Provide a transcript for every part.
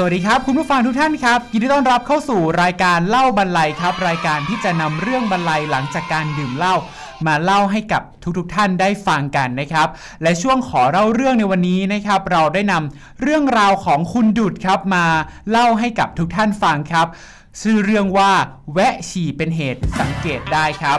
สวัสดีครับ คุณผู้ฟังทุกท่านครับ ยินดีต้อนรับเข้าสู่รายการเล่าบรรลัยครับ รายการที่จะนำเรื่องบรรลัยหลังจากการดื่มเหล้ามาเล่าให้กับทุกๆทท่านได้ฟังกันนะครับ และช่วงขอเล่าเรื่องในวันนี้นะครับ เราได้นำเรื่องราวของคุณดุดครับมาเล่าให้กับทุกท่านฟังครับ ชื่อเรื่องว่าแวะฉี่เป็นเหตุสังเกตได้ครับ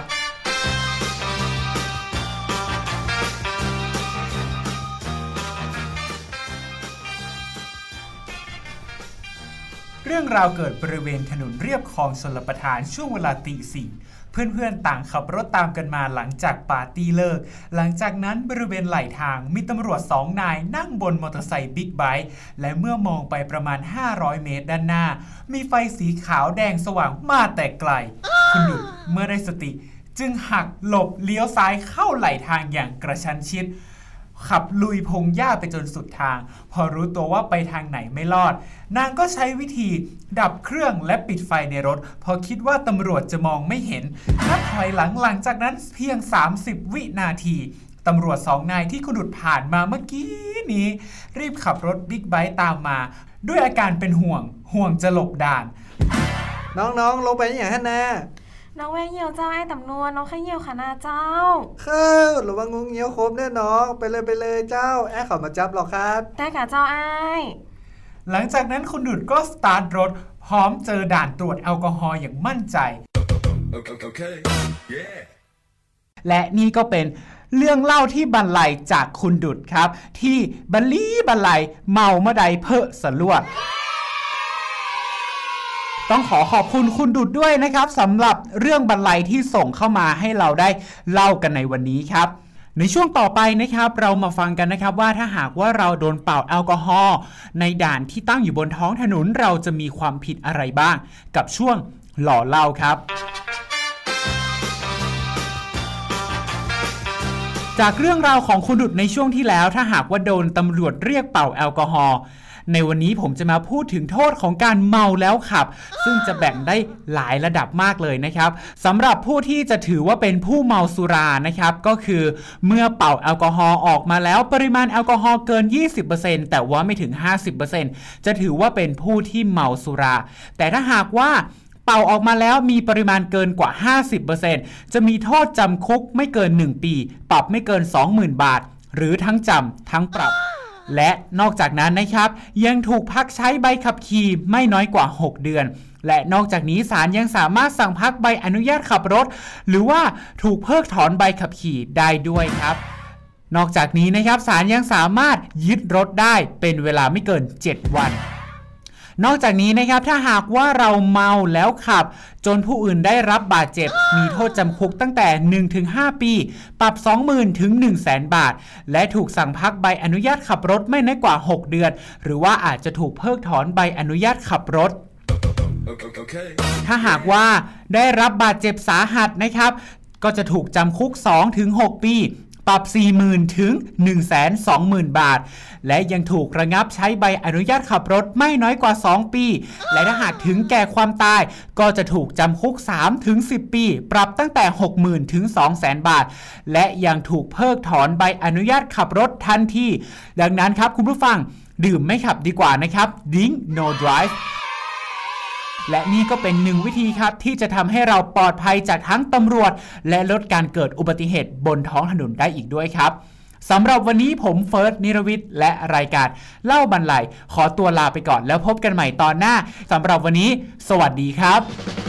เรื่องราวเกิดบริเวณถนนเรียบคลองชลประทานช่วงเวลาตีสี่เพื่อนๆต่างขับรถตามกันมาหลังจากปาร์ตี้เลิก หลังจากนั้นบริเวณไหลทางมีตำรวจสองนายนั่งบนมอเตอร์ไซค์บิ๊กไบค์และเมื่อมองไปประมาณ 500 เมตรด้านหน้า มีไฟสีขาวแดงสว่างมาแต่ไกล คุณดุดเมื่อได้สติ จึงหักหลบเลี้ยวซ้ายเข้าไหลทางอย่างกระชั้นชิด ขับลุยพงหญ้าไปจนสุดทาง พอรู้ตัวว่าไปทางไหนไม่รอด นางก็ใช้วิธีดับเครื่องและปิดไฟในรถ พอคิดว่าตำรวจจะมองไม่เห็นนับถอยหลังหลังจากนั้นเพียง 30 วินาทีตำรวจสองนายที่คุณดุดผ่านมาเมื่อกี้นี้ รีบขับรถบิ๊กไบค์ตามมา ด้วยอาการเป็นห่วง ห่วงจะหลบด่าน น้องๆ ลงไปอย่างฮันแน่น้องแวงเหี่ยวเจ้าไอ้ตำนวนน้องแค่เหี่ยวขนาดเจ้าเข้าระวังงงเงี้ยวครบแน่น้องไปเลยไปเลยเจ้า แอร์เขามาจับหรอกครับแต่กะเจ้าไอ้หลังจากนั้นคุณดุดก็สตาร์ทรถ พร้อมเจอด่านตรวจแอลกอฮอล์อย่างมั่นใจ Okay, okay. Yeah. และนี่ก็เป็นเรื่องเล่าที่บรรลัยจากคุณดุดครับ ที่บรรลีบรรลัยเมาเมื่อใดเพอสลวด ต้องขอขอบคุณคุณดุดด้วยนะครับสำหรับเรื่องบรรลัยที่ส่งเข้ามาให้เราได้เล่ากันในวันนี้ครับในช่วงต่อไปนะครับเรามาฟังกันนะครับว่าถ้าหากว่าเราโดนเป่าแอลกอฮอล์ในด่านที่ตั้งอยู่บนท้องถนนเราจะมีความผิดอะไรบ้าง กับช่วงหล่อเล่าครับ จากเรื่องราวของคุณดุดในช่วงที่แล้ว ถ้าหากว่าโดนตำรวจเรียกเป่าแอลกอฮอล์ ในวันนี้ผมจะมาพูดถึงโทษของการเมาแล้วขับ ซึ่งจะแบ่งได้หลายระดับมากเลยนะครับสำหรับผู้ที่จะถือว่าเป็นผู้เมาสุรานะครับ ก็คือเมื่อเป่าแอลกอฮอล์ออกมาแล้วปริมาณแอลกอฮอล์เกิน 20%แต่ว่าไม่ถึง 50%จะถือว่าเป็นผู้ที่เมาสุรา แต่ถ้าหากว่าเป่าออกมาแล้วมีปริมาณเกินกว่า 50%จะมีโทษจำคุกไม่เกิน 1 ปี ปรับไม่เกิน 20,000 บาท หรือทั้งจำทั้งปรับ และนอกจากนั้นนะครับยังถูกพักใช้ใบขับขี่ไม่น้อยกว่า 6 เดือน และนอกจากนี้ศาลยังสามารถสั่งพักใบอนุญาตขับรถ หรือว่าถูกเพิกถอนใบขับขี่ได้ด้วยครับ นอกจากนี้นะครับศาลยังสามารถยึดรถได้เป็นเวลาไม่เกิน 7 วัน นอกจากนี้นะครับถ้าหากว่าเราเมาแล้วขับ จนผู้อื่นได้รับบาดเจ็บ มีโทษจำคุกตั้งแต่ 1-5 ปี ปรับ 20,000 ถึง 100,000 บาท และถูกสั่งพักใบอนุญาตขับรถไม่น้อยกว่า 6 เดือน หรือว่าอาจจะถูกเพิกถอนใบอนุญาตขับรถ ถ้าหากว่าได้รับบาดเจ็บสาหัสนะครับก็จะถูกจำคุก 2-6 ปี ปรับ 40,000 ถึง 120,000 บาท และยังถูกระงับใช้ใบอนุญาตขับรถไม่น้อยกว่า 2 ปี และถ้าหากถึงแก่ความตาย ก็จะถูกจำคุก 3 ถึง 10 ปี ปรับตั้งแต่ 60,000 ถึง 200,000 บาท และยังถูกเพิกถอนใบอนุญาตขับรถทันที ดังนั้นครับคุณผู้ฟังดื่มไม่ขับดีกว่านะครับ Drink no drive และนี่ก็เป็นหนึ่งวิธีครับที่จะทำให้เราปลอดภัยจากทั้งตำรวจ และลดการเกิดอุบัติเหตุบนท้องถนนได้อีกด้วยครับสำหรับวันนี้ผมเฟิร์สนิรวิทย์และรายการเล่าบรรลัยขอตัวลาไปก่อนแล้วพบกันใหม่ตอนหน้าสำหรับวันนี้ สวัสดีครับ